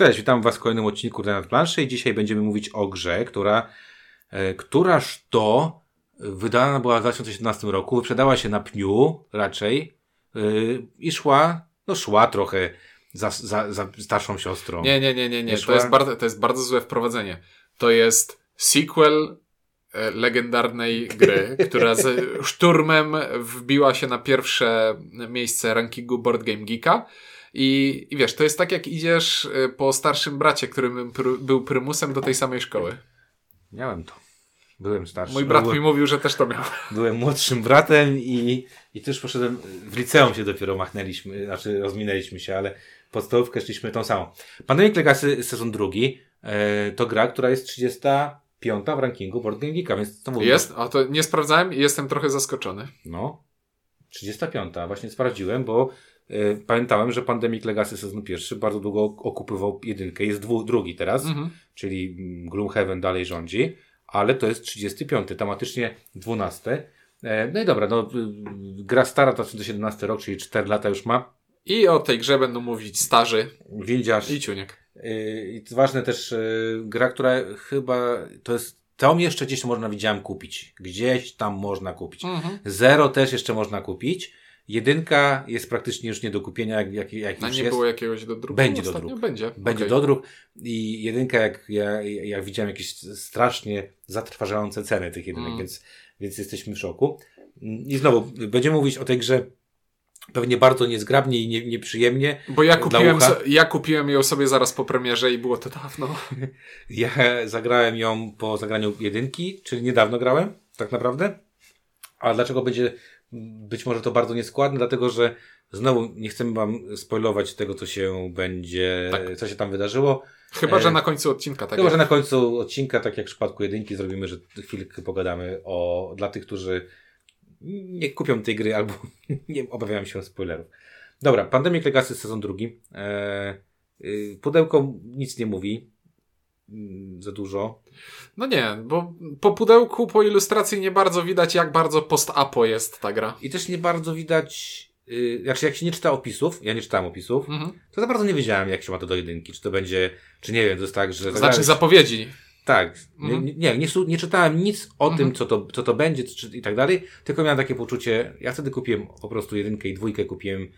Cześć, witam Was w kolejnym odcinku na planszy i dzisiaj będziemy mówić o grze, która, e, któraż to wydana była w 2017 roku, wyprzedała się na pniu raczej e, i szła, no szła trochę za, za, za starszą siostrą. Nie, nie, nie, nie, nie. Nie To jest, bardzo, to jest bardzo złe wprowadzenie. To jest sequel e, legendarnej gry, która z szturmem wbiła się na pierwsze miejsce rankingu Board Game Geeka. I, I wiesz, to jest tak jak idziesz e, po starszym bracie, którym pr był prymusem do tej samej szkoły. Miałem to. Byłem starszy. Mój brat byłem, mi mówił, że też to miał. byłem młodszym bratem i, i też poszedłem, w liceum się dopiero machnęliśmy, znaczy rozminęliśmy się, ale podstawówkę szliśmy tą samą. Pandemic Legacy sezon drugi e, to gra, która jest 35 w rankingu Board Game Geeka, więc to mówię. Jest? A to nie sprawdzałem i jestem trochę zaskoczony. No, 35. Właśnie sprawdziłem, bo y, pamiętałem, że Pandemic Legacy sezon pierwszy bardzo długo okupywał jedynkę. Jest dwu, drugi teraz, Mhm. czyli mm, Gloomhaven dalej rządzi, ale to jest 35. Tematycznie 12. E, no i dobra, no, y, gra stara, 2017 rok, czyli 4 lata już ma. I o tej grze będą mówić starzy Windziarz. i ciuniek. Y, I to ważne też, y, gra, która chyba to jest. Tą jeszcze gdzieś można widziałem kupić. Gdzieś tam można kupić. Mhm. Zero też jeszcze można kupić. Jedynka jest praktycznie już nie do kupienia, jak, jak, jak już nie jest. było jakiegoś do druku? Będzie do Ostatnio druku. Będzie. Będzie Okej. dodruk i jedynka, jak ja, jak widziałem jakieś strasznie zatrważające ceny tych jedynek, Mm. więc, więc jesteśmy w szoku. I znowu, będziemy mówić o tej grze pewnie bardzo niezgrabnie i nie, nieprzyjemnie. Bo ja kupiłem, ja kupiłem ją sobie zaraz po premierze i było to dawno. Ja zagrałem ją po zagraniu jedynki, czyli niedawno grałem, tak naprawdę. A dlaczego będzie być może to bardzo nieskładne? Dlatego, że znowu nie chcemy wam spoilować tego, co się będzie, Tak. co się tam wydarzyło. Chyba, E, że na końcu odcinka tak Chyba, jest. że na końcu odcinka, tak jak w przypadku jedynki, zrobimy, że chwilkę pogadamy o, dla tych, którzy nie kupią tej gry albo nie obawiają się spoilerów. Dobra, Pandemic Legacy sezon drugi. E, y, pudełko nic nie mówi. Mm, Za dużo. No nie, bo po pudełku, po ilustracji nie bardzo widać, jak bardzo post-apo jest ta gra. I też nie bardzo widać, yy, znaczy jak się nie czyta opisów, ja nie czytałem opisów, Mhm. to za bardzo nie wiedziałem, jak się ma to do jedynki. Czy to będzie, czy nie wiem, to jest tak, że... Znaczy zagrałeś- zapowiedzi. Tak. Mhm. Nie, nie, nie, nie czytałem nic o Mhm. tym, co to, co to będzie czy, i tak dalej, tylko miałem takie poczucie, ja wtedy kupiłem po prostu jedynkę i dwójkę kupiłem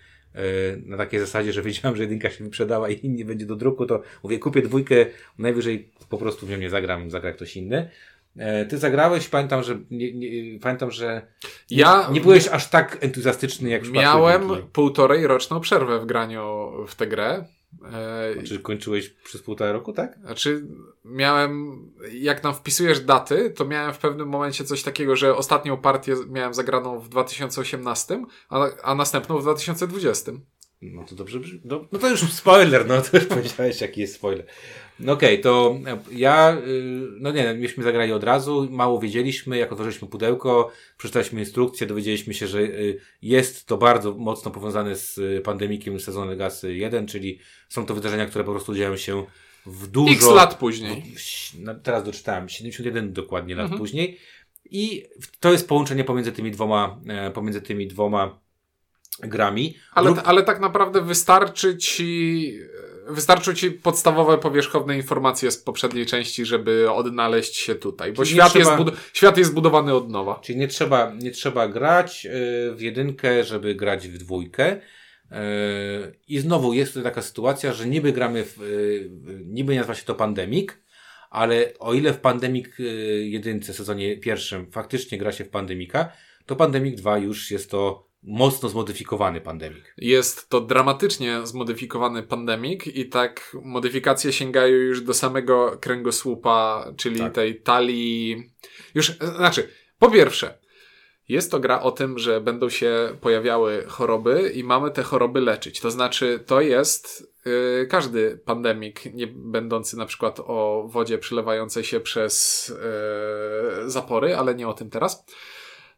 na takiej zasadzie, że wiedziałem, że jedynka się wyprzedała i nie będzie do druku, to mówię, kupię dwójkę, najwyżej po prostu w nią nie zagram, zagra ktoś inny. E, ty zagrałeś, pamiętam, że nie, nie, pamiętam, że Ja nie byłeś aż tak entuzjastyczny jak w miałem półtorej roczną przerwę w graniu w tę grę. E, Czy kończyłeś przez półtora roku, tak? Znaczy, miałem, jak tam wpisujesz daty, to miałem w pewnym momencie coś takiego, że ostatnią partię miałem zagraną w 2018, a, a następną w 2020. No to dobrze brzmi. No, no to już spoiler, no to już powiedziałeś, jaki jest spoiler. No okej, to ja, y, no nie, myśmy zagrali od razu, mało wiedzieliśmy, jak otworzyliśmy pudełko, przeczytaliśmy instrukcję, dowiedzieliśmy się, że y, jest to bardzo mocno powiązane z y, pandemikiem sezonu Legacy 1, czyli są to wydarzenia, które po prostu dzieją się w dużo... X lat później. w- no, teraz doczytałem, 71 dokładnie lat Mhm. później. I to jest połączenie pomiędzy tymi dwoma, e, pomiędzy tymi dwoma grami. Ale, ale tak naprawdę wystarczy ci, wystarczą ci podstawowe, powierzchowne informacje z poprzedniej części, żeby odnaleźć się tutaj. Bo świat, trzeba- jest świat jest budowany od nowa. Czyli nie trzeba, nie trzeba grać y, w jedynkę, żeby grać w dwójkę. Y, I znowu jest to taka sytuacja, że niby gramy w, y, niby nazywa się to Pandemic, ale o ile w Pandemic y, jedynce, sezonie pierwszym faktycznie gra się w Pandemika, to Pandemic 2 już jest to mocno zmodyfikowany Pandemic. Jest to dramatycznie zmodyfikowany pandemik i tak modyfikacje sięgają już do samego kręgosłupa, czyli Tak. tej talii. Już, znaczy, po pierwsze, jest to gra o tym, że będą się pojawiały choroby i mamy te choroby leczyć. To znaczy, to jest yy, każdy pandemik, nie będący na przykład o wodzie przelewającej się przez yy, zapory, ale nie o tym teraz.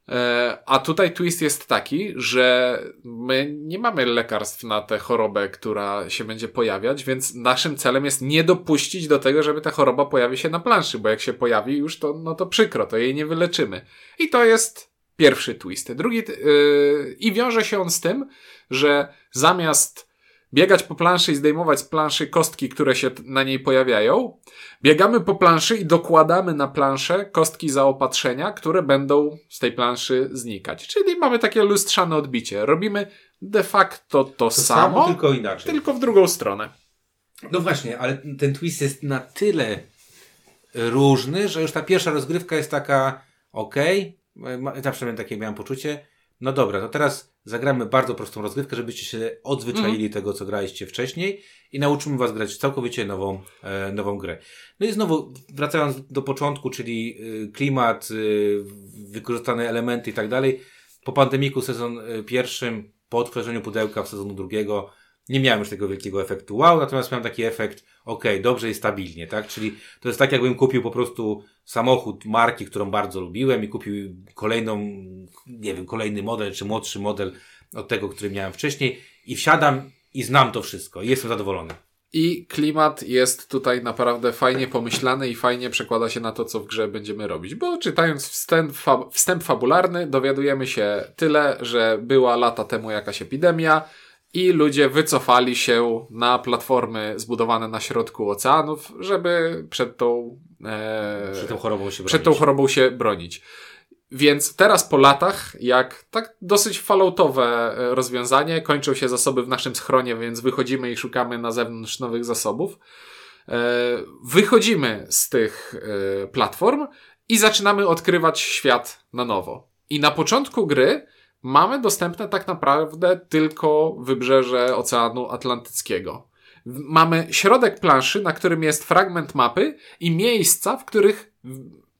E, A tutaj twist jest taki, że my nie mamy lekarstw na tę chorobę, która się będzie pojawiać, więc naszym celem jest nie dopuścić do tego, żeby ta choroba pojawi się na planszy, bo jak się pojawi już, to, no to przykro, to jej nie wyleczymy. I to jest pierwszy twist. Drugi, yy, i wiąże się on z tym, że zamiast biegać po planszy i zdejmować z planszy kostki, które się na niej pojawiają. Biegamy po planszy i dokładamy na planszę kostki zaopatrzenia, które będą z tej planszy znikać. Czyli mamy takie lustrzane odbicie. Robimy de facto to, To samo, samo, tylko inaczej. tylko w drugą stronę. No właśnie, ale ten twist jest na tyle różny, że już ta pierwsza rozgrywka jest taka okej. Okay. Zawsze miałem takie miałem poczucie. No dobra, to teraz zagramy bardzo prostą rozgrywkę, żebyście się odzwyczaili tego, co graliście wcześniej i nauczymy was grać całkowicie nową, e, nową grę. No i znowu, wracając do początku, czyli y, klimat, y, wykorzystane elementy i tak dalej. Po pandemiku sezon y, pierwszym, po odtworzeniu pudełka w sezonu drugiego, nie miałem już tego wielkiego efektu wow, natomiast miałem taki efekt, ok, dobrze i stabilnie, tak? Czyli to jest tak, jakbym kupił po prostu samochód marki, którą bardzo lubiłem i kupił kolejną, nie wiem, kolejny model, czy młodszy model od tego, który miałem wcześniej i wsiadam i znam to wszystko i jestem zadowolony. I klimat jest tutaj naprawdę fajnie pomyślany i fajnie przekłada się na to, co w grze będziemy robić. Bo czytając wstęp, wstęp fabularny, dowiadujemy się tyle, że była lata temu jakaś epidemia, i ludzie wycofali się na platformy zbudowane na środku oceanów, żeby przed tą, e, przed tą chorobą się przed tą chorobą się bronić. Więc teraz po latach, jak tak dosyć falloutowe e, rozwiązanie, kończą się zasoby w naszym schronie, więc wychodzimy i szukamy na zewnątrz nowych zasobów. E, wychodzimy z tych e, platform i zaczynamy odkrywać świat na nowo. I na początku gry mamy dostępne tak naprawdę tylko wybrzeże Oceanu Atlantyckiego. Mamy środek planszy, na którym jest fragment mapy i miejsca, w których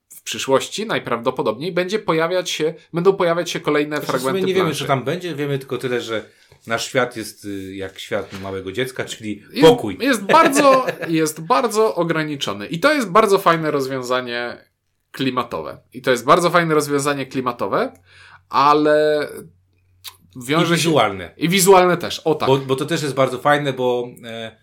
w przyszłości najprawdopodobniej będzie pojawiać się, będą pojawiać się kolejne Zresztą fragmenty nie planszy. wiemy, co tam będzie, wiemy tylko tyle, że nasz świat jest y, jak świat małego dziecka, czyli pokój. Jest, jest bardzo, jest bardzo ograniczony. I to jest bardzo fajne rozwiązanie klimatowe. I to jest bardzo fajne rozwiązanie klimatowe, ale wiąże I wizualne. Się... I wizualne też, o tak. Bo, bo to też jest bardzo fajne, bo e, e,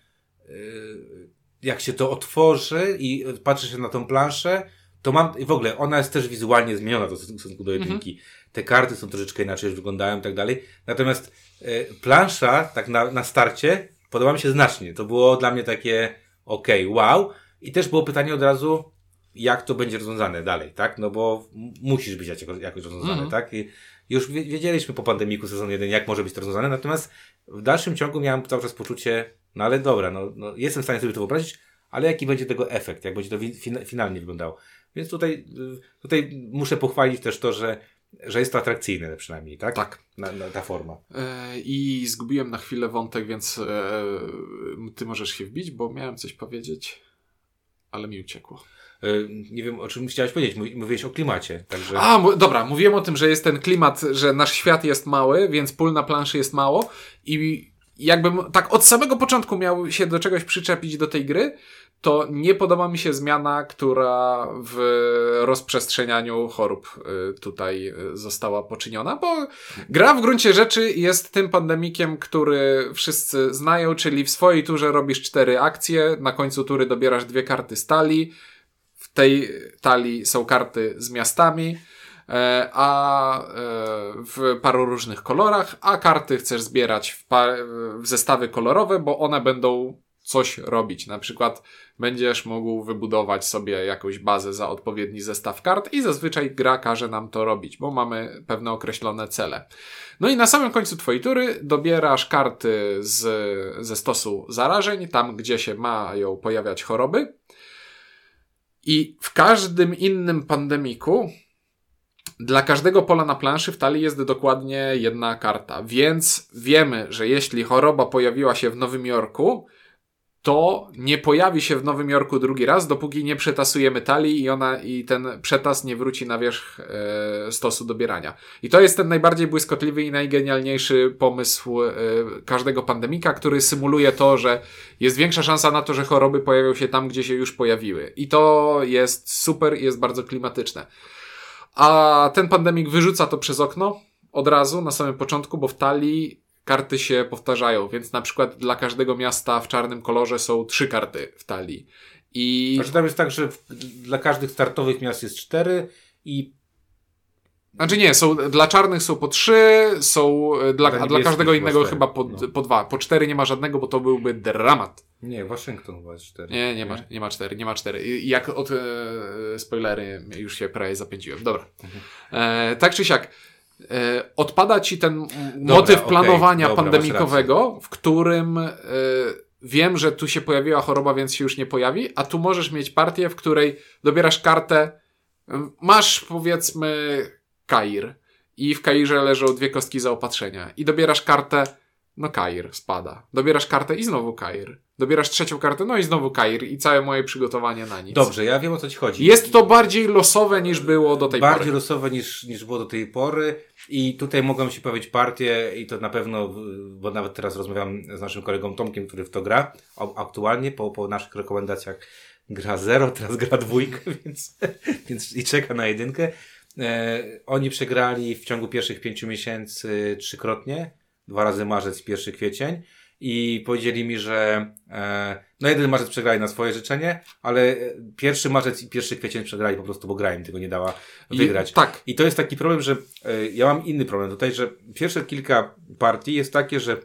jak się to otworzy i patrzy się na tą planszę, to mam, i w ogóle ona jest też wizualnie zmieniona w stosunku do jedynki. Mhm. Te karty są troszeczkę inaczej wyglądają i tak dalej. Natomiast e, plansza, tak na, na starcie, podoba mi się znacznie. To było dla mnie takie, okej, okay, wow. I też było pytanie od razu, jak to będzie rozwiązane dalej, tak? No bo musisz być jakoś, jakoś rozwiązane, mm -hmm. tak? I już wiedzieliśmy po pandemiku sezon 1, jak może być to rozwiązane, natomiast w dalszym ciągu miałem cały czas poczucie, no ale dobra, no, no jestem w stanie sobie to wyobrazić, ale jaki będzie tego efekt, jak będzie to fin finalnie wyglądało. Więc tutaj, tutaj muszę pochwalić też to, że że jest to atrakcyjne przynajmniej, tak? Tak. Na, na, ta forma. E, I zgubiłem na chwilę wątek, więc e, ty możesz się wbić, bo miałem coś powiedzieć, ale mi uciekło. E, nie wiem, o czym chciałeś powiedzieć. Mówiłeś o klimacie. Także... A, dobra, mówiłem o tym, że jest ten klimat, że nasz świat jest mały, więc pól na planszy jest mało i jakbym tak od samego początku miał się do czegoś przyczepić do tej gry, to nie podoba mi się zmiana, która w rozprzestrzenianiu chorób y, tutaj y, została poczyniona, bo gra w gruncie rzeczy jest tym pandemikiem, który wszyscy znają, czyli w swojej turze robisz cztery akcje, na końcu tury dobierasz dwie karty stali, w tej talii są karty z miastami, e, a e, w paru różnych kolorach, a karty chcesz zbierać w, w zestawy kolorowe, bo one będą coś robić. Na przykład będziesz mógł wybudować sobie jakąś bazę za odpowiedni zestaw kart i zazwyczaj gra każe nam to robić, bo mamy pewne określone cele. No i na samym końcu twojej tury dobierasz karty z, ze stosu zarażeń, tam gdzie się mają pojawiać choroby i w każdym innym pandemiku dla każdego pola na planszy w talii jest dokładnie jedna karta, więc wiemy, że jeśli choroba pojawiła się w Nowym Jorku, to nie pojawi się w Nowym Jorku drugi raz, dopóki nie przetasujemy talii i ona i ten przetas nie wróci na wierzch e, stosu dobierania. I to jest ten najbardziej błyskotliwy i najgenialniejszy pomysł e, każdego pandemika, który symuluje to, że jest większa szansa na to, że choroby pojawią się tam, gdzie się już pojawiły. I to jest super i jest bardzo klimatyczne. A ten pandemik wyrzuca to przez okno od razu na samym początku, bo w talii karty się powtarzają, więc na przykład dla każdego miasta w czarnym kolorze są trzy karty w talii. I... Znaczy tam jest tak, że w, dla każdych startowych miast jest cztery i Znaczy nie, są, dla czarnych są po trzy, są e, dla, Dla a dla każdego innego cztery. chyba po, No. po dwa. Po cztery nie ma żadnego, bo to byłby dramat. Nie, Waszyngton chyba jest cztery. Nie, nie ma, nie ma cztery, nie ma cztery. I Jak od e, spoilery już się prawie zapędziłem. Dobra. E, tak czy siak, odpada ci ten m- motyw okej, planowania dobra, pandemikowego, w którym e, wiem, że tu się pojawiła choroba, więc się już nie pojawi, a tu możesz mieć partię, w której dobierasz kartę, masz powiedzmy Kair i w Kairze leżą dwie kostki zaopatrzenia i dobierasz kartę, no Kair spada. Dobierasz kartę i znowu Kair. Dobierasz trzecią kartę, no i znowu Kair i całe moje przygotowanie na nic. Dobrze, ja wiem o co ci chodzi. Jest to bardziej losowe niż było do tej bardziej pory. losowe niż, niż było do tej pory i tutaj mogą się pojawić partie i to na pewno, bo nawet teraz rozmawiam z naszym kolegą Tomkiem, który w to gra aktualnie po, po naszych rekomendacjach gra zero, teraz gra dwójkę, więc, więc i czeka na jedynkę. E, oni przegrali w ciągu pierwszych pięciu miesięcy trzykrotnie, dwa razy marzec, pierwszy kwiecień i powiedzieli mi, że e, no jeden marzec przegrali na swoje życzenie, ale pierwszy marzec i pierwszy kwiecień przegrali po prostu, bo gra im tego nie dała wygrać. I, tak. I to jest taki problem, że e, ja mam inny problem tutaj, że pierwsze kilka partii jest takie, że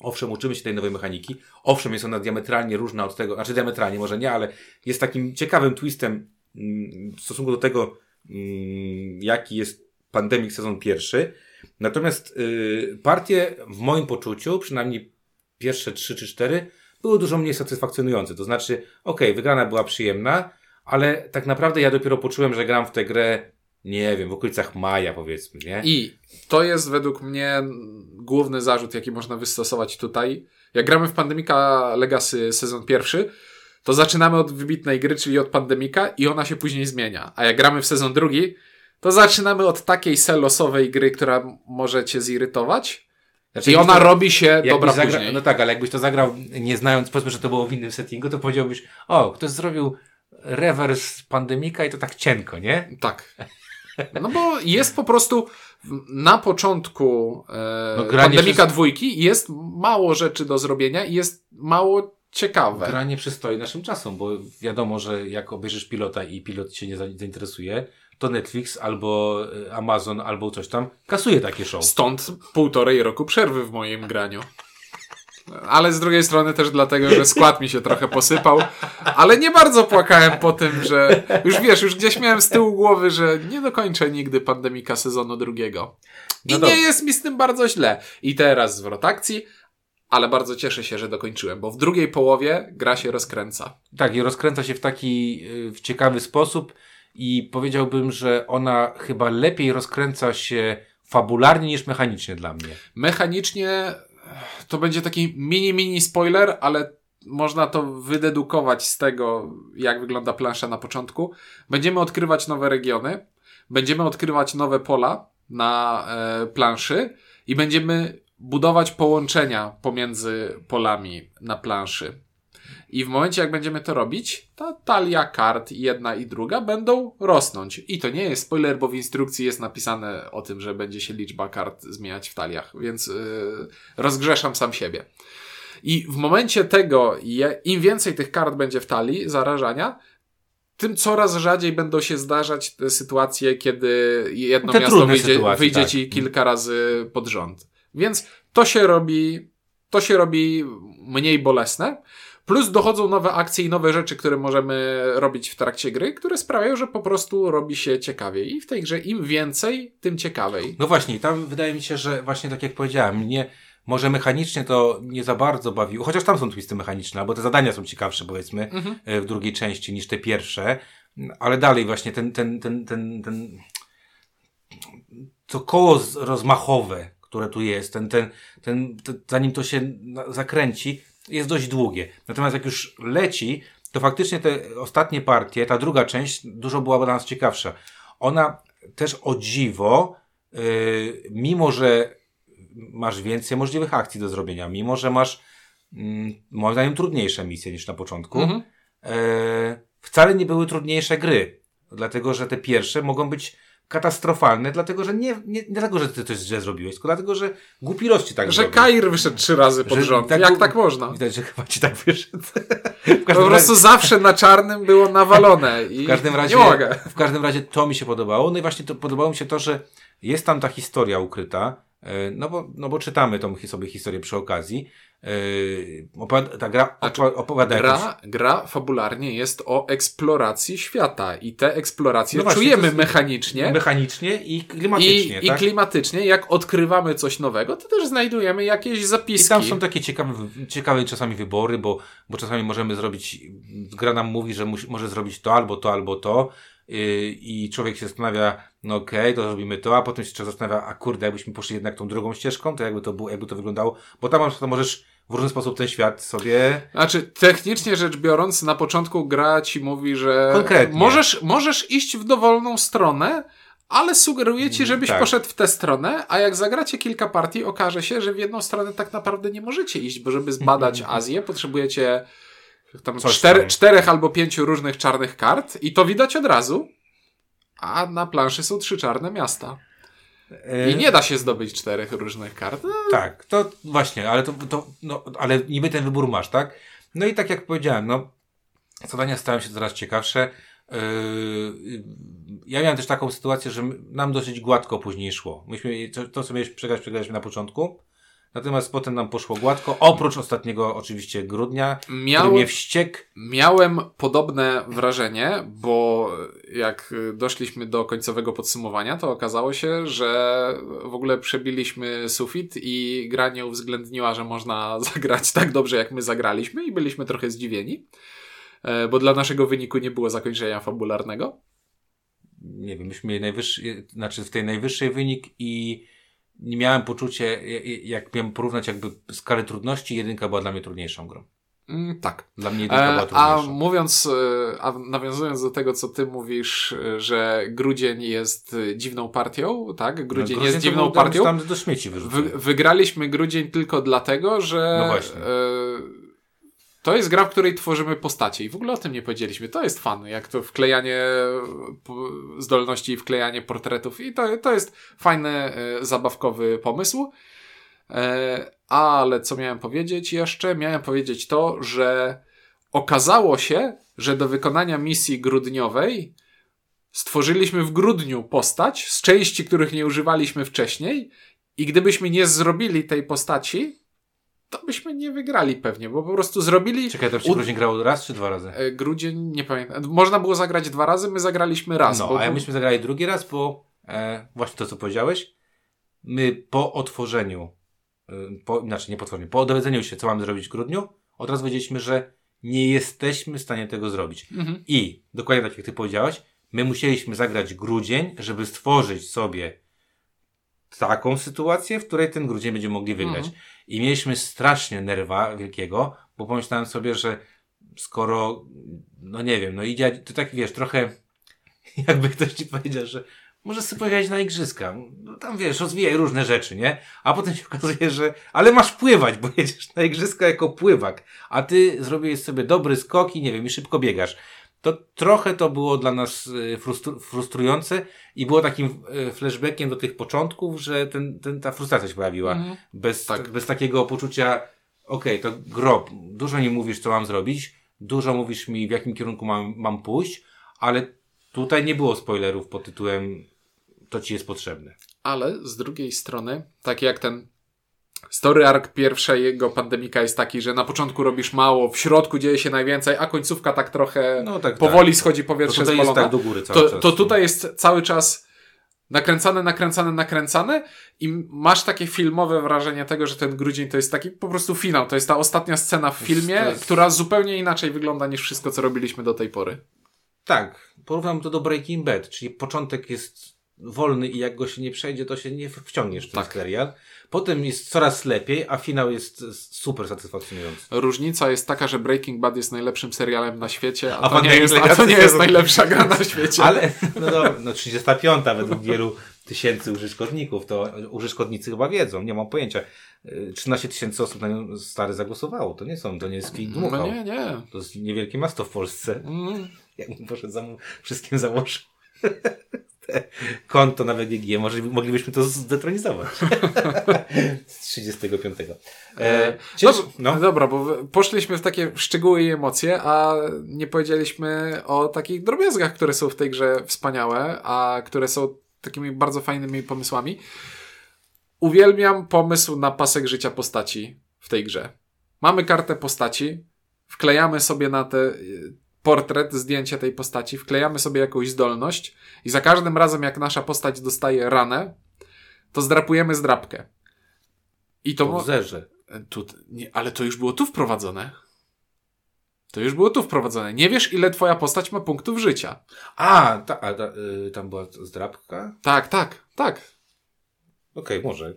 owszem, uczymy się tej nowej mechaniki, owszem, jest ona diametralnie różna od tego, znaczy diametralnie może nie, ale jest takim ciekawym twistem mm, w stosunku do tego, mm, jaki jest Pandemic sezon pierwszy. Natomiast y, partie w moim poczuciu, przynajmniej pierwsze trzy czy cztery, były dużo mniej satysfakcjonujące. To znaczy, okej, wygrana była przyjemna, ale tak naprawdę ja dopiero poczułem, że gram w tę grę, nie wiem, w okolicach maja powiedzmy, nie? I to jest według mnie główny zarzut, jaki można wystosować tutaj. Jak gramy w Pandemika Legacy sezon pierwszy, to zaczynamy od wybitnej gry, czyli od Pandemika i ona się później zmienia. A jak gramy w sezon drugi, to zaczynamy od takiej selosowej gry, która może cię zirytować Znaczy, i ona to- robi się dobra zagra- później. No tak, ale jakbyś to zagrał nie znając, powiedzmy, że to było w innym settingu, to powiedziałbyś, o, ktoś zrobił rewers pandemika i to tak cienko, nie? Tak. No bo jest po prostu na początku e, No, granie Pandemika przez- dwójki jest mało rzeczy do zrobienia i jest mało ciekawe. Gra nie przystoi naszym czasom, bo wiadomo, że jak obejrzysz pilota i pilot cię nie za- zainteresuje, to Netflix albo y, Amazon albo coś tam kasuje takie show. Stąd półtorej roku przerwy w moim graniu. Ale z drugiej strony też dlatego, że skład mi się trochę posypał. Ale nie bardzo płakałem po tym, że już wiesz, już gdzieś miałem z tyłu głowy, że nie dokończę nigdy pandemika sezonu drugiego. I No nie dobrze. jest mi z tym bardzo źle. I teraz zwrot akcji, ale bardzo cieszę się, że dokończyłem, bo w drugiej połowie gra się rozkręca. Tak, i rozkręca się w taki y, w ciekawy sposób i powiedziałbym, że ona chyba lepiej rozkręca się fabularnie niż mechanicznie dla mnie. Mechanicznie to będzie taki mini, mini spoiler, ale można to wydedukować z tego, jak wygląda plansza na początku. Będziemy odkrywać nowe regiony, będziemy odkrywać nowe pola na e, planszy i będziemy budować połączenia pomiędzy polami na planszy. I w momencie, jak będziemy to robić, ta talia kart, jedna i druga, będą rosnąć. I to nie jest spoiler, bo w instrukcji jest napisane o tym, że będzie się liczba kart zmieniać w taliach, więc yy, rozgrzeszam sam siebie. I w momencie tego, im więcej tych kart będzie w talii zarażania, tym coraz rzadziej będą się zdarzać te sytuacje, kiedy jedno Te miasto wyjdzie, sytuacje, wyjdzie tak. ci kilka razy pod rząd. Więc to się robi, to się robi mniej bolesne. Plus dochodzą nowe akcje i nowe rzeczy, które możemy robić w trakcie gry, które sprawiają, że po prostu robi się ciekawiej. I w tej grze im więcej, tym ciekawej. No właśnie, tam wydaje mi się, że właśnie tak jak powiedziałem, mnie może mechanicznie to nie za bardzo bawiło, chociaż tam są twisty mechaniczne, albo te zadania są ciekawsze powiedzmy Mhm. e, w drugiej części niż te pierwsze, ale dalej właśnie ten, ten, ten, ten, ten to koło rozmachowe, które tu jest, ten, ten, ten, ten, zanim to się zakręci, jest dość długie. Natomiast jak już leci, to faktycznie te ostatnie partie, ta druga część, dużo była dla nas ciekawsza. Ona też o dziwo, yy, mimo że masz więcej możliwych akcji do zrobienia, mimo że masz, mm, moim zdaniem, trudniejsze misje niż na początku, Mhm. e, wcale nie były trudniejsze gry. Dlatego, że te pierwsze mogą być katastrofalne, dlatego że nie, nie, dlatego, że ty coś źle zrobiłeś, tylko dlatego, że głupi los ci tak Że zrobił. Kair wyszedł trzy razy pod Że rząd. tak Jak tak można? Widać, że chyba ci tak wyszedł. Po prostu razie, zawsze na czarnym było nawalone i w każdym razie, nie mogę. w każdym razie to mi się podobało. No i właśnie to podobało mi się to, że jest tam ta historia ukryta, no bo, no bo czytamy tą sobie historię przy okazji. E, Opowiada, ta gra Znaczy, opo- opowiada jakoś- Gra, gra fabularnie jest o eksploracji świata i te eksploracje No właśnie, czujemy mechanicznie mechanicznie i i, klimatycznie. i tak? klimatycznie. Jak odkrywamy coś nowego, to też znajdujemy jakieś I zapiski. tam są takie ciekawe, ciekawe czasami wybory, bo, bo czasami możemy zrobić, gra nam mówi, że musi, może zrobić to albo to, albo to i człowiek się zastanawia, no okej, to zrobimy to, a potem się człowiek zastanawia, a kurde, jakbyśmy poszli jednak tą drugą ścieżką, to jakby to było, jakby to wyglądało, bo tam przykład możesz w różny sposób ten świat sobie Znaczy, technicznie rzecz biorąc, na początku gra ci mówi, że Konkretnie. możesz, możesz iść w dowolną stronę, ale sugeruje ci, żebyś tak. poszedł w tę stronę, a jak zagracie kilka partii, okaże się, że w jedną stronę tak naprawdę nie możecie iść, bo żeby zbadać Azję, potrzebujecie tam Coś cztery, tam. czterech albo pięciu różnych czarnych kart i to widać od razu, a na planszy są trzy czarne miasta. I nie da się zdobyć czterech różnych kart. No, Tak, to właśnie, ale to, to no, ale niby ten wybór masz, tak? No i tak jak powiedziałem, no, zadania stają się coraz ciekawsze. Yy, ja miałem też taką sytuację, że nam dosyć gładko później szło. Myśmy, to, to co mieliśmy przegrać, przegraliśmy na początku. Natomiast potem nam poszło gładko, oprócz ostatniego oczywiście grudnia, Miało, mnie wściekł. Miałem podobne wrażenie, bo jak doszliśmy do końcowego podsumowania, to okazało się, że w ogóle przebiliśmy sufit i gra nie uwzględniła, że można zagrać tak dobrze, jak my zagraliśmy i byliśmy trochę zdziwieni, e, bo dla naszego wyniku nie było zakończenia fabularnego. Nie wiem, myśmy mieli najwyższy, znaczy w tej najwyższej wynik i nie miałem poczucia, jak miałem porównać jakby skalę trudności, jedynka była dla mnie trudniejszą grą. Mm, tak. Dla mnie jedynka była E, a trudniejsza. mówiąc, e, a nawiązując do tego, co ty mówisz, e, że grudzień jest dziwną partią, tak? Grudzień No, jest dziwną partią. Tam do śmieci wyrzucili. Wy, wygraliśmy grudzień tylko dlatego, że No właśnie. e, to jest gra, w której tworzymy postacie i w ogóle o tym nie powiedzieliśmy. To jest fan, jak to wklejanie zdolności i wklejanie portretów i to, to jest fajny, e, zabawkowy pomysł. E, ale co miałem powiedzieć jeszcze? Miałem powiedzieć to, że okazało się, że do wykonania misji grudniowej stworzyliśmy w grudniu postać z części, których nie używaliśmy wcześniej i gdybyśmy nie zrobili tej postaci, to byśmy nie wygrali pewnie, bo po prostu zrobili Czekaj, to U- grudzień grał raz czy dwa razy? e, grudzień, nie pamiętam. Można było zagrać dwa razy, my zagraliśmy raz. no, bo, a myśmy zagrali drugi raz, bo e, właśnie to, co powiedziałeś, my po otworzeniu, e, po, znaczy nie po otworzeniu, po dowiedzeniu się, co mamy zrobić w grudniu, od razu wiedzieliśmy, że nie jesteśmy w stanie tego zrobić. Mhm. I, dokładnie tak jak ty powiedziałeś, my musieliśmy zagrać grudzień, żeby stworzyć sobie taką sytuację, w której ten grudzień będziemy mogli wygrać. Mhm. I mieliśmy strasznie nerwa wielkiego, bo pomyślałem sobie, że skoro, no nie wiem, no idzie, to tak wiesz, trochę jakby ktoś ci powiedział, że możesz sobie pojechać na igrzyska. No tam wiesz, rozwijaj różne rzeczy, nie? A potem się okazuje, że ale masz pływać, bo jedziesz na igrzyska jako pływak, a ty zrobiłeś sobie dobry skok i nie wiem, i szybko biegasz. To trochę to było dla nas y, frustru- frustrujące i było takim y, flashbackiem do tych początków, że ten, ten, ta frustracja się pojawiła. Mhm. Bez, Tak. bez takiego poczucia, okej, to grob, dużo mi mówisz, co mam zrobić, dużo mówisz mi, w jakim kierunku mam, mam pójść, ale tutaj nie było spoilerów pod tytułem to ci jest potrzebne. Ale z drugiej strony, tak jak ten story arc pierwszego pandemika jest taki, że na początku robisz mało, w środku dzieje się najwięcej, a końcówka tak trochę No tak, powoli schodzi tak. powietrze To tutaj z tak do góry cały to, czas. to tutaj jest cały czas nakręcane, nakręcane, nakręcane i masz takie filmowe wrażenie tego, że ten grudzień to jest taki po prostu finał. To jest ta ostatnia scena w filmie, jest- która zupełnie inaczej wygląda niż wszystko, co robiliśmy do tej pory. Tak, porównam to do Breaking Bad, czyli początek jest wolny i jak go się nie przejdzie, to się nie wciągniesz w ten Tak. serial. Potem jest coraz lepiej, a finał jest super satysfakcjonujący. Różnica jest taka, że Breaking Bad jest najlepszym serialem na świecie, a, A to, nie jest, a to nie jest najlepsza gra na świecie. Ale, no dobra, no 35 według wielu tysięcy użytkowników, to użytkownicy chyba wiedzą, nie mam pojęcia. Y, 13 tysięcy osób na nią stary zagłosowało, to nie są, to nie jest klik No nie, nie. To jest niewielkie miasto w Polsce. Mm. Bym poszedł za, wszystkim założył. konto na WGG, może moglibyśmy to zdetronizować. Z 35. E, cięż... no. Dobra, bo poszliśmy w takie szczegóły i emocje, a nie powiedzieliśmy o takich drobiazgach, które są w tej grze wspaniałe, a które są takimi bardzo fajnymi pomysłami. Uwielbiam pomysł na pasek życia postaci w tej grze. Mamy kartę postaci, wklejamy sobie na te portret, zdjęcie tej postaci, wklejamy sobie jakąś zdolność i za każdym razem, jak nasza postać dostaje ranę, to zdrapujemy zdrapkę. I to. W zerze. Tu, nie, ale to już było tu wprowadzone. To już było tu wprowadzone. Nie wiesz, ile twoja postać ma punktów życia. A, ta, a ta, y, tam była zdrabka? Tak, tak, tak. Okej, okay, może.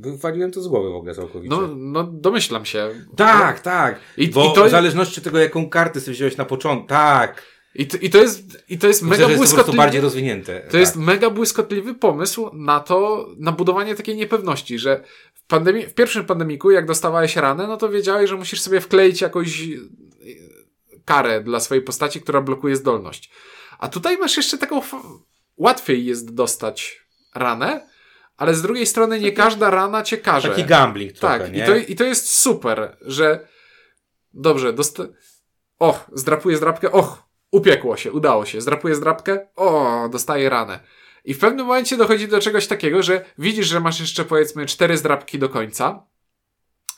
Wywaliłem to z głowy w ogóle całkowicie. No, no domyślam się. Tak, tak. I, Bo i to... w zależności od tego, jaką kartę sobie wziąłeś na początku. Tak. I to, I to jest, i to jest Myślę, mega błyskotliwy. To bardziej rozwinięte. To tak. jest mega błyskotliwy pomysł na to, na budowanie takiej niepewności, że w, pandemii, w pierwszym pandemiku, jak dostawałeś ranę, no to wiedziałeś, że musisz sobie wkleić jakąś e, karę dla swojej postaci, która blokuje zdolność. A tutaj masz jeszcze taką. Łatwiej jest dostać ranę, ale z drugiej strony nie każda rana cię każe. Taki gambling trochę, Tak, nie? I, to, i to jest super, że dobrze, dosta... och, zdrapuję zdrapkę, och, upiekło się, udało się, zdrapuję zdrapkę, o, dostaję ranę. I w pewnym momencie dochodzi do czegoś takiego, że widzisz, że masz jeszcze powiedzmy cztery zdrapki do końca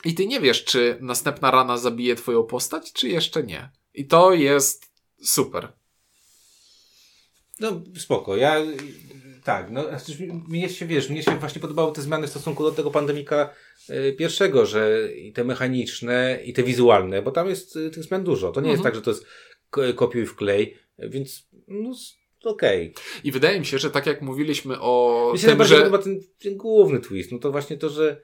i ty nie wiesz, czy następna rana zabije twoją postać, czy jeszcze nie. I to jest super. No spoko. Ja tak, no mnie się, wiesz, mnie się właśnie podobały te zmiany w stosunku do tego pandemika y, pierwszego, że i te mechaniczne, i te wizualne, bo tam jest y, tych zmian dużo. To nie mhm. jest tak, że to jest kopiuj w klej, więc no okej. Okay. I wydaje mi się, że tak jak mówiliśmy o Mi się tym, że... podoba ten, ten główny twist, no to właśnie to, że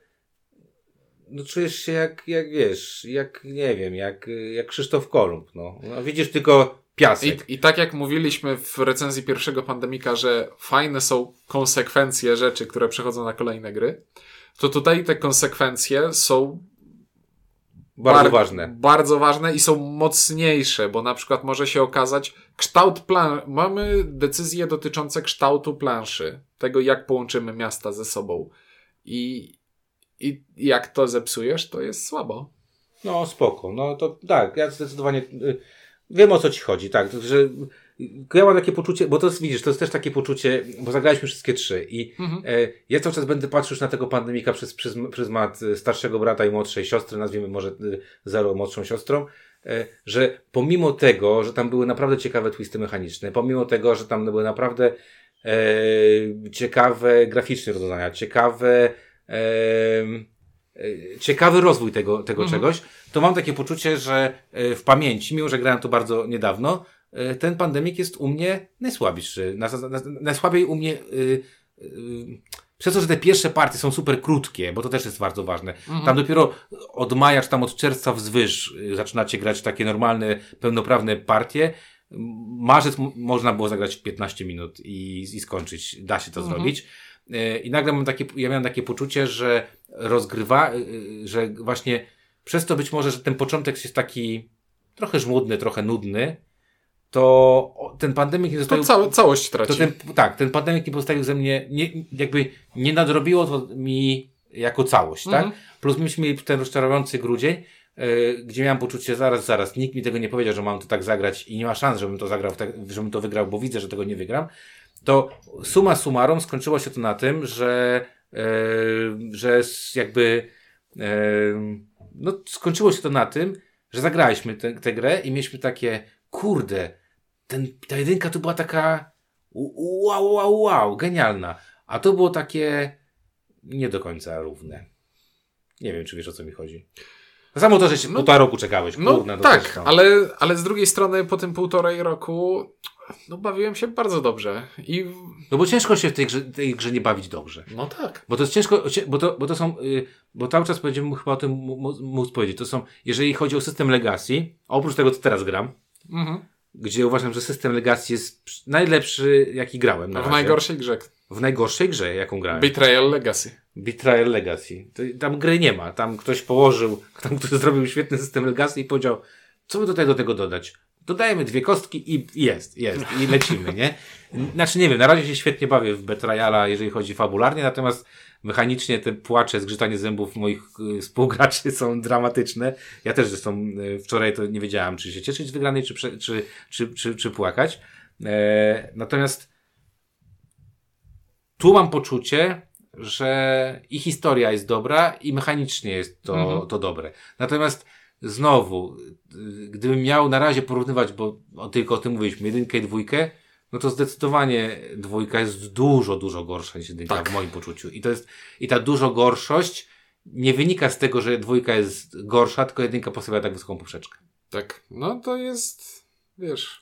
no czujesz się jak, jak wiesz, jak, nie wiem, jak, jak Krzysztof Kolumb, no. no widzisz tylko piasek. I, I tak jak mówiliśmy w recenzji pierwszego pandemika, że fajne są konsekwencje rzeczy, które przechodzą na kolejne gry, to tutaj te konsekwencje są bardzo bar ważne. Bardzo ważne i są mocniejsze, bo na przykład może się okazać kształt plan. Mamy decyzje dotyczące kształtu planszy, tego jak połączymy miasta ze sobą. I, i jak to zepsujesz, to jest słabo. No spoko. No to tak, ja zdecydowanie y, Wiem o co ci chodzi, tak, że ja mam takie poczucie, bo to jest, widzisz, to jest też takie poczucie, bo zagraliśmy wszystkie trzy i mhm. e, ja cały czas będę patrzył na tego pandemika przez pryzmat starszego brata i młodszej siostry, nazwijmy może e, Zero młodszą siostrą, e, że pomimo tego, że tam były naprawdę ciekawe twisty mechaniczne, pomimo tego, że tam były naprawdę e, ciekawe graficzne rozwiązania, ciekawe e, E, ciekawy rozwój tego, tego mhm. czegoś, to mam takie poczucie, że e, w pamięci, mimo że grałem to bardzo niedawno, e, ten pandemik jest u mnie najsłabszy. najsłabiej u mnie yy, yy, przez to, że te pierwsze partie są super krótkie, bo to też jest bardzo ważne. Mhm. Tam dopiero od maja, czy tam od czerwca wzwyż zaczynacie grać takie normalne, pełnoprawne partie. Marzec można było zagrać 15 minut i, i skończyć. Da się to mhm. zrobić. I nagle mam takie, ja miałem takie poczucie, że rozgrywa, że właśnie przez to być może, że ten początek jest taki trochę żmudny, trochę nudny, to ten pandemik nie zostawił... To całe, całość traci. Ten, tak, ten pandemik nie pozostawił ze mnie, nie, jakby nie nadrobiło to mi jako całość, tak? mhm. tak? Plus myśmy mieli ten rozczarowujący grudzień, yy, gdzie miałem poczucie, zaraz, zaraz, nikt mi tego nie powiedział, że mam to tak zagrać i nie ma szans, żebym to zagrał, tak, żebym to wygrał, bo widzę, że tego nie wygram. To suma summarum skończyło się to na tym, że E, że jakby e, no skończyło się to na tym, że zagraliśmy tę grę i mieliśmy takie, kurde, ten, ta jedynka to była taka wow, wow, wow, genialna. A to było takie nie do końca równe. Nie wiem, czy wiesz o co mi chodzi. Samo to, że się no, półtora roku czekałeś. No, no tak, ale, ale z drugiej strony po tym półtorej roku no bawiłem się bardzo dobrze. I... No bo ciężko się w tej grze, tej grze nie bawić dobrze. No tak. Bo to jest ciężko, bo to, bo to są, yy, bo cały czas będziemy chyba o tym móc powiedzieć. To są, jeżeli chodzi o system Legacy, oprócz tego, co teraz gram, mhm. gdzie uważam, że system Legacy jest najlepszy, jaki grałem na W najgorszej grze. W najgorszej grze, jaką grałem. Betrayal Legacy. Betrayal Legacy. Tam gry nie ma. Tam ktoś położył, tam ktoś zrobił świetny system Legacy i powiedział, co by tutaj do tego dodać? dodajemy dwie kostki i jest, jest, i lecimy, nie? Znaczy nie wiem, na razie się świetnie bawię w Betrayala, jeżeli chodzi fabularnie, natomiast mechanicznie te płacze, zgrzytanie zębów moich y, współgraczy są dramatyczne. Ja też zresztą y, wczoraj to nie wiedziałem, czy się cieszyć z wygranej, czy, czy, czy, czy, czy płakać. E, natomiast tu mam poczucie, że i historia jest dobra, i mechanicznie jest to, Mhm. to dobre. Natomiast znowu, gdybym miał na razie porównywać, bo tylko o tym mówiliśmy, jedynkę i dwójkę, no to zdecydowanie dwójka jest dużo, dużo gorsza niż jedynka Tak. w moim poczuciu. I to jest, i ta dużo gorszość nie wynika z tego, że dwójka jest gorsza, tylko jedynka postawia tak wysoką poprzeczkę. Tak, no to jest, wiesz,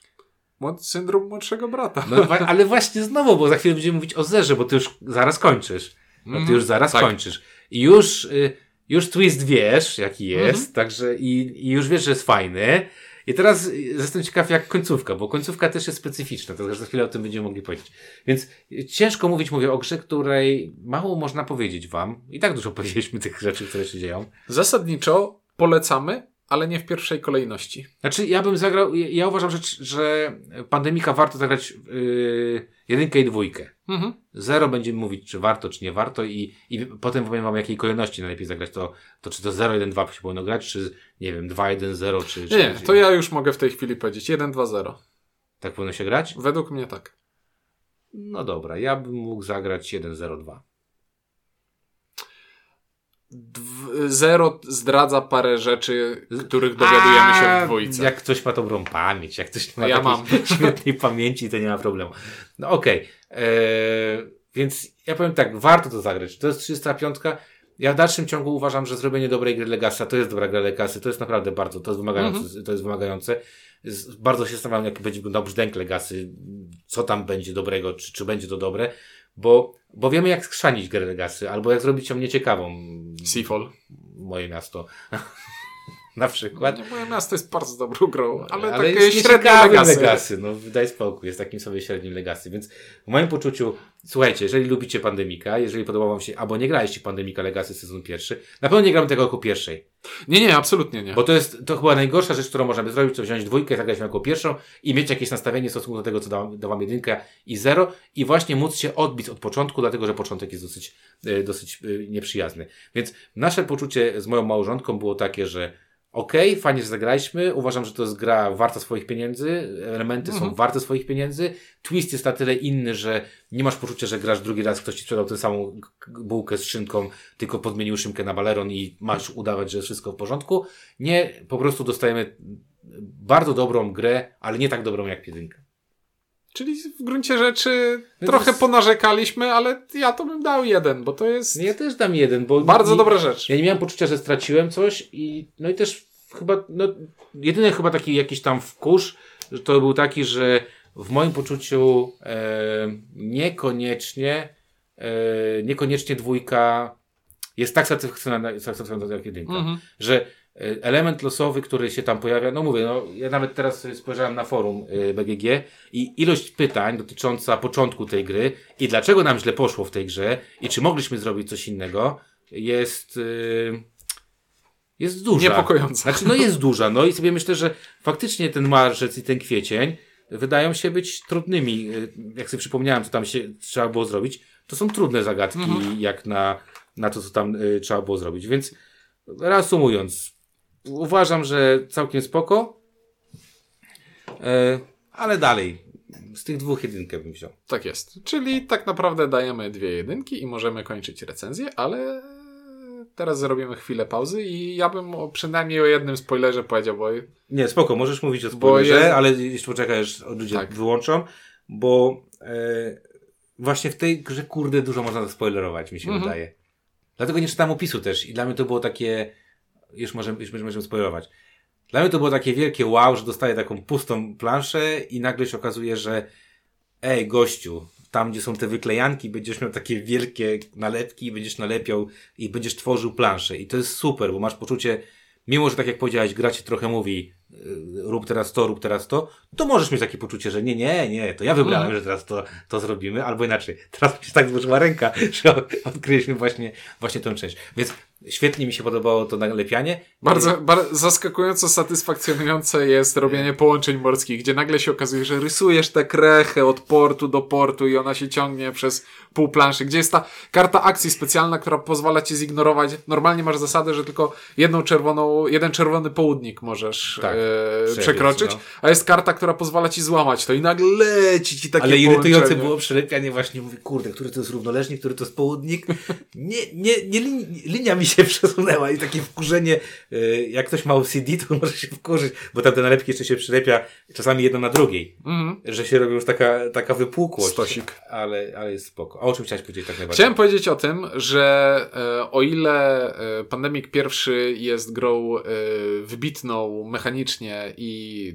syndrom młodszego brata. No, ale właśnie znowu, bo za chwilę będziemy mówić o zerze, bo ty już zaraz kończysz. No ty Mhm. już zaraz Tak. kończysz. I już, y, już twist wiesz, jaki jest, Mhm. także i, i już wiesz, że jest fajny. I teraz y, jestem ciekaw jak końcówka, bo końcówka też jest specyficzna, to za chwilę o tym będziemy mogli powiedzieć. Więc y, ciężko mówić, mówię o grze, której mało można powiedzieć wam. I tak dużo powiedzieliśmy tych rzeczy, które się dzieją. Zasadniczo polecamy, ale nie w pierwszej kolejności. Znaczy, ja bym zagrał, ja, ja uważam, że, że Pandemika warto zagrać yy, jedynkę i dwójkę. Mhm. Zero będziemy mówić, czy warto, czy nie warto i, i potem powiem wam, jakiej kolejności najlepiej zagrać. To, to czy to 0, 1, 2 się powinno grać, czy nie wiem, 2, 1, 0, czy, czy Nie, to ja już mogę w tej chwili powiedzieć 1-2-0. tak powinno się grać? Według mnie tak. No dobra, ja bym mógł zagrać 1, 0, 2. Dw- Zero zdradza parę rzeczy, których dowiadujemy się w dwójce. Jak ktoś ma dobrą pamięć, jak ktoś nie ma Ja mam. świetnej pamięci, to nie ma problemu. No okej. Eee, Więc ja powiem tak, warto to zagrać. To jest 305. Ja w dalszym ciągu uważam, że zrobienie dobrej gry Legasa to jest dobra gra Legasy. To jest naprawdę bardzo, to jest wymagające. Mhm. To jest wymagające. Bardzo się zastanawiam, jak będzie wyglądał brzdęk Legasy, co tam będzie dobrego, czy, czy będzie to dobre, bo, bo wiemy, jak skrzanić grę Legasy, albo jak zrobić ją nieciekawą. Seafall. Moje miasto. Na przykład. Nie, moje miasto jest bardzo dobrą grą, ale, Ale takie średnie legacy. legacy. No daj spokój, jest takim sobie średnim legacy. Więc w moim poczuciu, słuchajcie, jeżeli lubicie Pandemika, jeżeli podoba wam się, albo nie graliście Pandemika Legacy sezon pierwszy, na pewno nie gramy tego jako pierwszej. Nie, nie, absolutnie nie. Bo to jest to chyba najgorsza rzecz, którą możemy zrobić, to wziąć dwójkę, zagrać ją jako pierwszą i mieć jakieś nastawienie w stosunku do tego, co da, da wam jedynka i zero i właśnie móc się odbić od początku, dlatego że początek jest dosyć, e, dosyć e, nieprzyjazny. Więc nasze poczucie z moją małżonką było takie, że okej, fajnie, że zagraliśmy, uważam, że to jest gra warta swoich pieniędzy, elementy są Mhm. warte swoich pieniędzy, twist jest na tyle inny, że nie masz poczucia, że grasz drugi raz, ktoś ci sprzedał tę samą bułkę z szynką, tylko podmienił szynkę na baleron i masz udawać, że jest wszystko w porządku. Nie, po prostu dostajemy bardzo dobrą grę, ale nie tak dobrą jak jedynka. Czyli w gruncie rzeczy No trochę ponarzekaliśmy, ale ja to bym dał jeden, bo to jest Ja też dam jeden, bo... bardzo nie, dobra rzecz. Ja nie miałem poczucia, że straciłem coś i no i też chyba, no jedyny chyba taki jakiś tam wkurz, że to był taki, że w moim poczuciu e, niekoniecznie e, niekoniecznie dwójka jest tak satysfakcjonująca jak jedynka. Mhm. Że element losowy, który się tam pojawia, no mówię, no ja nawet teraz spojrzałem na forum e, BGG i ilość pytań dotycząca początku tej gry i dlaczego nam źle poszło w tej grze i czy mogliśmy zrobić coś innego jest e, jest duża. Niepokojąca. Znaczy, no jest duża, no i sobie myślę, że faktycznie ten marzec i ten kwiecień wydają się być trudnymi. Jak sobie przypomniałem, co tam się trzeba było zrobić, to są trudne zagadki, Mhm. jak na, na to, co tam y, trzeba było zrobić. Więc reasumując, uważam, że całkiem spoko, e, ale dalej, z tych dwóch jedynkę bym wziął. Tak jest. Czyli tak naprawdę dajemy dwie jedynki i możemy kończyć recenzję, ale teraz zrobimy chwilę pauzy i ja bym o, przynajmniej o jednym spoilerze powiedział, bo Nie, spoko, możesz mówić o spoilerze, jest- ale jeszcze poczekaj, aż ludzie Tak. wyłączą, bo e, właśnie w tej grze, kurde, dużo można zaspoilerować, mi się Mhm. wydaje. Dlatego nie czytałem opisu też i dla mnie to było takie, już możemy, już możemy spoilerować. Dla mnie to było takie wielkie wow, że dostaję taką pustą planszę i nagle się okazuje, że ej, gościu, tam gdzie są te wyklejanki, będziesz miał takie wielkie nalepki i będziesz nalepiał i będziesz tworzył planszę. I to jest super, bo masz poczucie, mimo że tak jak powiedziałeś, gra ci trochę mówi, y, rób teraz to, rób teraz to, to możesz mieć takie poczucie, że nie, nie, nie, to ja wybrałem, Mhm. że teraz to, to zrobimy, albo inaczej. Teraz mi się tak złożyła ręka, że odkryliśmy właśnie, właśnie tę część. Więc Świetnie mi się podobało to nalepianie. Bardzo, bardzo zaskakująco satysfakcjonujące jest robienie połączeń morskich, gdzie nagle się okazuje, że rysujesz tę krechę od portu do portu i ona się ciągnie przez pół planszy, gdzie jest ta karta akcji specjalna, która pozwala ci zignorować. Normalnie masz zasadę, że tylko jedną czerwoną, jeden czerwony południk możesz Tak, e, przekroczyć, no. a jest karta, która pozwala ci złamać to i nagle leci ci takie Ale irytujące połączenie. było przelepianie właśnie, mówię, kurde, który to jest równoleżnik, który to jest południk. Nie, nie, nie lin, linia mi się przesunęła i takie wkurzenie, y, jak ktoś ma OCD, to może się wkurzyć, bo tam te nalepki jeszcze się przylepia czasami jedno na drugiej, Mhm. że się robi już taka, taka wypłukłość. Stosik. Ale, ale jest spoko. A o czym chciałeś powiedzieć tak najbardziej? Chciałem powiedzieć o tym, że e, o ile e, Pandemic pierwszy jest grą e, wybitną mechanicznie i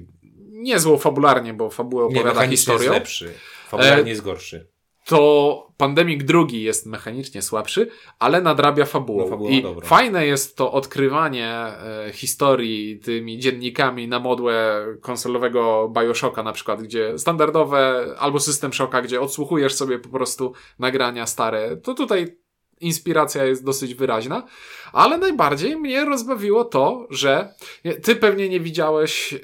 niezłą fabularnie, bo fabułę nie, opowiada jest historią, lepszy. Fabularnie E, jest gorszy. To Pandemic drugi jest mechanicznie słabszy, ale nadrabia fabułą. No, I dobrą. fajne jest to odkrywanie e, historii tymi dziennikami na modłę konsolowego Bioshocka na przykład, gdzie standardowe albo System Shocka, gdzie odsłuchujesz sobie po prostu nagrania stare. To tutaj inspiracja jest dosyć wyraźna, ale najbardziej mnie rozbawiło to, że ty pewnie nie widziałeś e,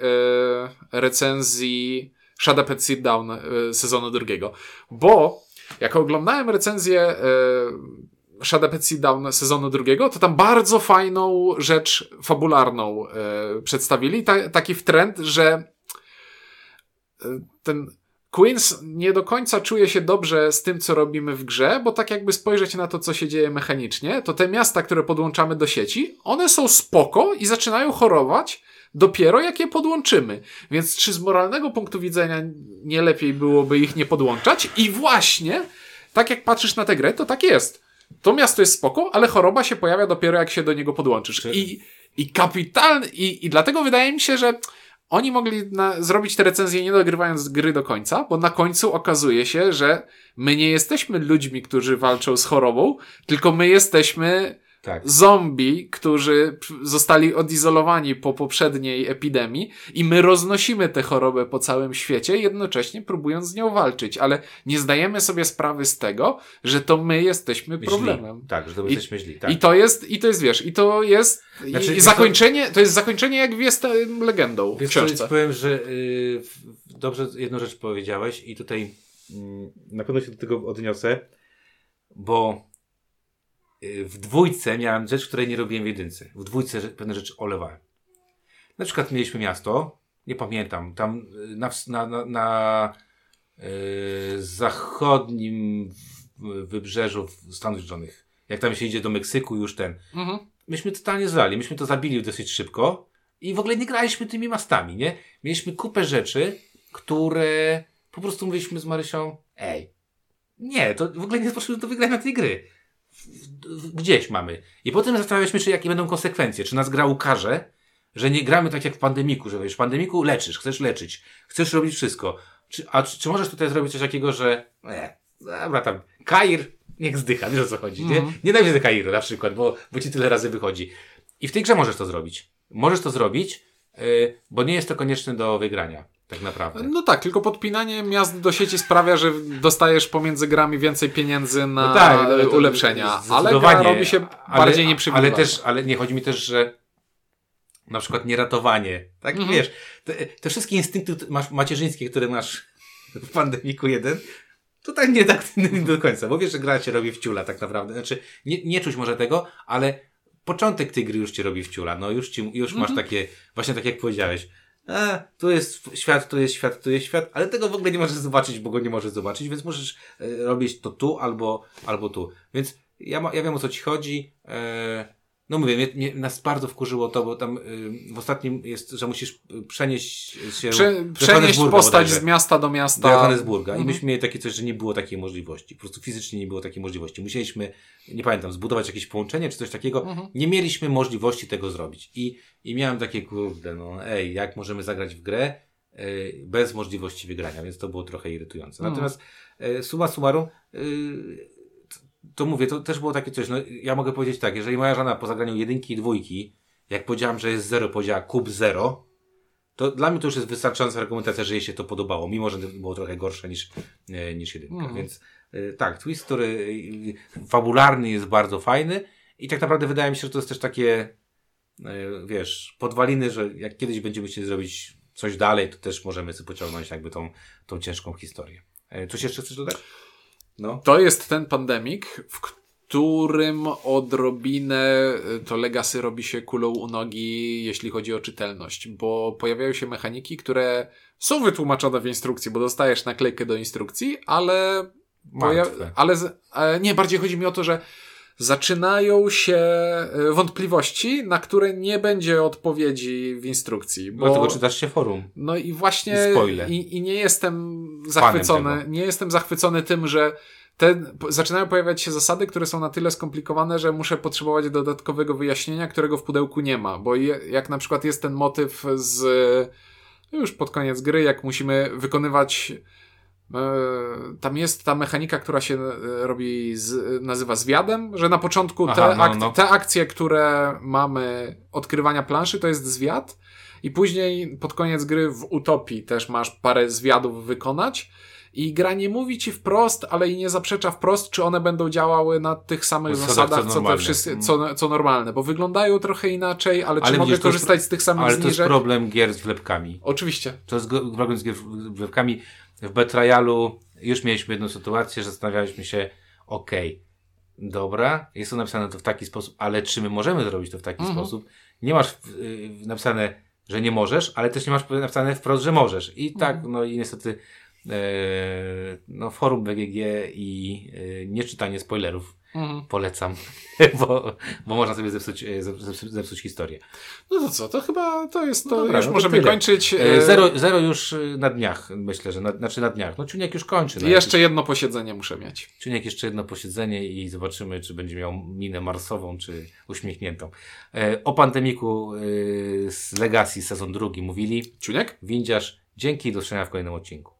recenzji Shadow Pet Sit Down e, sezonu drugiego, bo jak oglądałem recenzję e, Shadow Pet Sit Down sezonu drugiego, to tam bardzo fajną rzecz fabularną e, przedstawili, ta, taki trend, że e, ten Queens nie do końca czuje się dobrze z tym, co robimy w grze, bo tak jakby spojrzeć na to, co się dzieje mechanicznie, to te miasta, które podłączamy do sieci, one są spoko i zaczynają chorować dopiero jak je podłączymy. Więc czy z moralnego punktu widzenia nie lepiej byłoby ich nie podłączać? I właśnie, tak jak patrzysz na tę grę, to tak jest. To miasto jest spoko, ale choroba się pojawia dopiero jak się do niego podłączysz. Czy- I, i kapitalny, i, i dlatego wydaje mi się, że oni mogli na, zrobić te recenzje nie dogrywając gry do końca, bo na końcu okazuje się, że my nie jesteśmy ludźmi, którzy walczą z chorobą, tylko my jesteśmy Tak. zombie, którzy zostali odizolowani po poprzedniej epidemii i my roznosimy tę chorobę po całym świecie, jednocześnie próbując z nią walczyć, ale nie zdajemy sobie sprawy z tego, że to my jesteśmy problemem. Tak, że to I- jesteśmy źli. Tak. I to jest, i to jest, wiesz, i to jest, Znaczy, i, zakończenie, to jest zakończenie jak w jestem legendą w Wiesz co, książce. powiem, że y, w- w- dobrze jedną rzecz powiedziałeś i tutaj mm, na pewno się do tego odniosę, bo w dwójce miałem rzecz, której nie robiłem w jedynce. W dwójce pewne rzeczy olewałem. Na przykład mieliśmy miasto, nie pamiętam, tam y, na, na, na, na y, zachodnim wybrzeżu Stanów Zjednoczonych. Jak tam się idzie do Meksyku już ten, Mhm. myśmy totalnie zlali, myśmy to zabili dosyć szybko i w ogóle nie graliśmy tymi mastami, nie? Mieliśmy kupę rzeczy, które po prostu mówiliśmy z Marysią, ej, nie, to w ogóle nie potrzebujemy do wygrania tej gry. Gdzieś mamy. I potem zastanawialiśmy się, jakie będą konsekwencje. Czy nas gra ukaże, że nie gramy tak jak w pandemiku, że wiesz, w pandemiku leczysz, chcesz leczyć, chcesz robić wszystko. Czy, a czy, czy możesz tutaj zrobić coś takiego, że e, dobra tam, Kair niech zdycha, wiesz o co chodzi, nie? Mhm. Nienawidzę Kairu na przykład, bo, bo ci tyle razy wychodzi. I w tej grze możesz to zrobić. Możesz to zrobić, yy, bo nie jest to konieczne do wygrania, tak naprawdę. No tak, tylko podpinanie miast do sieci sprawia, że dostajesz pomiędzy grami więcej pieniędzy na No tak, ale to- ulepszenia, ale gra robi się Ale- bardziej nieprzewidywalna. Ale też, ale nie chodzi mi też, że na przykład nieratowanie, tak Mhm. wiesz, te, te wszystkie instynkty masz, macierzyńskie, które masz w pandemiku jeden, tutaj nie tak nie do końca, bo wiesz, że gra cię robi wciula tak naprawdę. Znaczy, nie, nie czuć może tego, ale początek tej gry już cię robi wciula. No już ci, już masz takie, właśnie tak jak powiedziałeś, a, tu jest świat, tu jest świat, tu jest świat, ale tego w ogóle nie możesz zobaczyć, bo go nie możesz zobaczyć, więc możesz e, robić to tu albo, albo tu. Więc ja, ma, ja wiem o co ci chodzi. E, no mówię, mnie, mnie, nas bardzo wkurzyło to, bo tam y, w ostatnim jest, że musisz y, przenieść się Prze przenieść postać bodajże z miasta do miasta. do Johannesburga. I Mhm. myśmy mieli takie coś, że nie było takiej możliwości. Po prostu fizycznie nie było takiej możliwości. Musieliśmy, nie pamiętam, zbudować jakieś połączenie czy coś takiego. Mhm. Nie mieliśmy możliwości tego zrobić. I, I miałem takie, kurde, no ej, jak możemy zagrać w grę y, bez możliwości wygrania, więc to było trochę irytujące. Mhm. Natomiast y, summa summarum, y, to mówię, to też było takie coś, no ja mogę powiedzieć tak, jeżeli moja żona po zagraniu jedynki i dwójki, jak powiedziałam, że jest zero, powiedziała kup zero, to dla mnie to już jest wystarczająca argumentacja, że jej się to podobało, mimo że było trochę gorsze niż, e, niż jedynka. Mhm. Więc e, tak, twist, który e, fabularny jest bardzo fajny I tak naprawdę wydaje mi się, że to jest też takie, wiesz, podwaliny, że jak kiedyś będziemy chcieli zrobić coś dalej, to też możemy sobie pociągnąć jakby tą, tą ciężką historię. Coś jeszcze chcesz dodać? No. To jest ten pandemik, w którym odrobinę y, to Legacy robi się kulą u nogi, jeśli chodzi o czytelność, bo pojawiają się mechaniki, które są wytłumaczone w instrukcji, bo dostajesz naklejkę do instrukcji, ale, Martwe. ale z- e, nie, bardziej chodzi mi o to, że zaczynają się e, wątpliwości, na które nie będzie odpowiedzi w instrukcji. Bo... Dlatego czytasz się forum. No i właśnie I i, i nie jestem zachwycony, nie jestem zachwycony tym, że te, zaczynają pojawiać się zasady, które są na tyle skomplikowane, że muszę potrzebować dodatkowego wyjaśnienia, którego w pudełku nie ma. Bo je, jak na przykład jest ten motyw z już pod koniec gry, jak musimy wykonywać tam jest ta mechanika, która się e, robi, z, nazywa zwiadem, że na początku te, Aha, no, ak- no. te akcje, które mamy odkrywania planszy, to jest zwiad i później pod koniec gry w Utopii też masz parę zwiadów wykonać i gra nie mówi ci wprost, ale i nie zaprzecza wprost, czy one będą działały na tych samych Zasadach, co zasadach, co, te normalne. wszyscy, Mm. co, co normalne, bo wyglądają trochę inaczej, ale, Ale czy mogę jest- korzystać z tych samych Ale to jest zniżek? problem gier z wlepkami. Oczywiście. To jest problem z gier z wlepkami. W Betrayalu już mieliśmy jedną sytuację, że zastanawialiśmy się, okej, dobra, jest to napisane to w taki sposób, ale czy my możemy zrobić to w taki Mhm. sposób? Nie masz y, napisane, że nie możesz, ale też nie masz napisane wprost, że możesz. I tak, Mhm. no i niestety no, forum BGG i e, nieczytanie spoilerów Mhm. polecam, bo, bo można sobie zepsuć, e, zepsuć, zepsuć historię. No to co, to chyba to jest to, No dobra, już no to możemy tyle. kończyć. E, E, Zero, zero już e, na dniach, myślę, że na, znaczy na dniach. No Ciuniek już kończy. No, Jeszcze jedno posiedzenie muszę mieć. Ciuniek jeszcze jedno posiedzenie i zobaczymy, czy będzie miał minę marsową, czy uśmiechniętą. E, o pandemiku e, z Legacy sezon drugi mówili. Ciuniek? Windziarz, dzięki i do zobaczenia w kolejnym odcinku.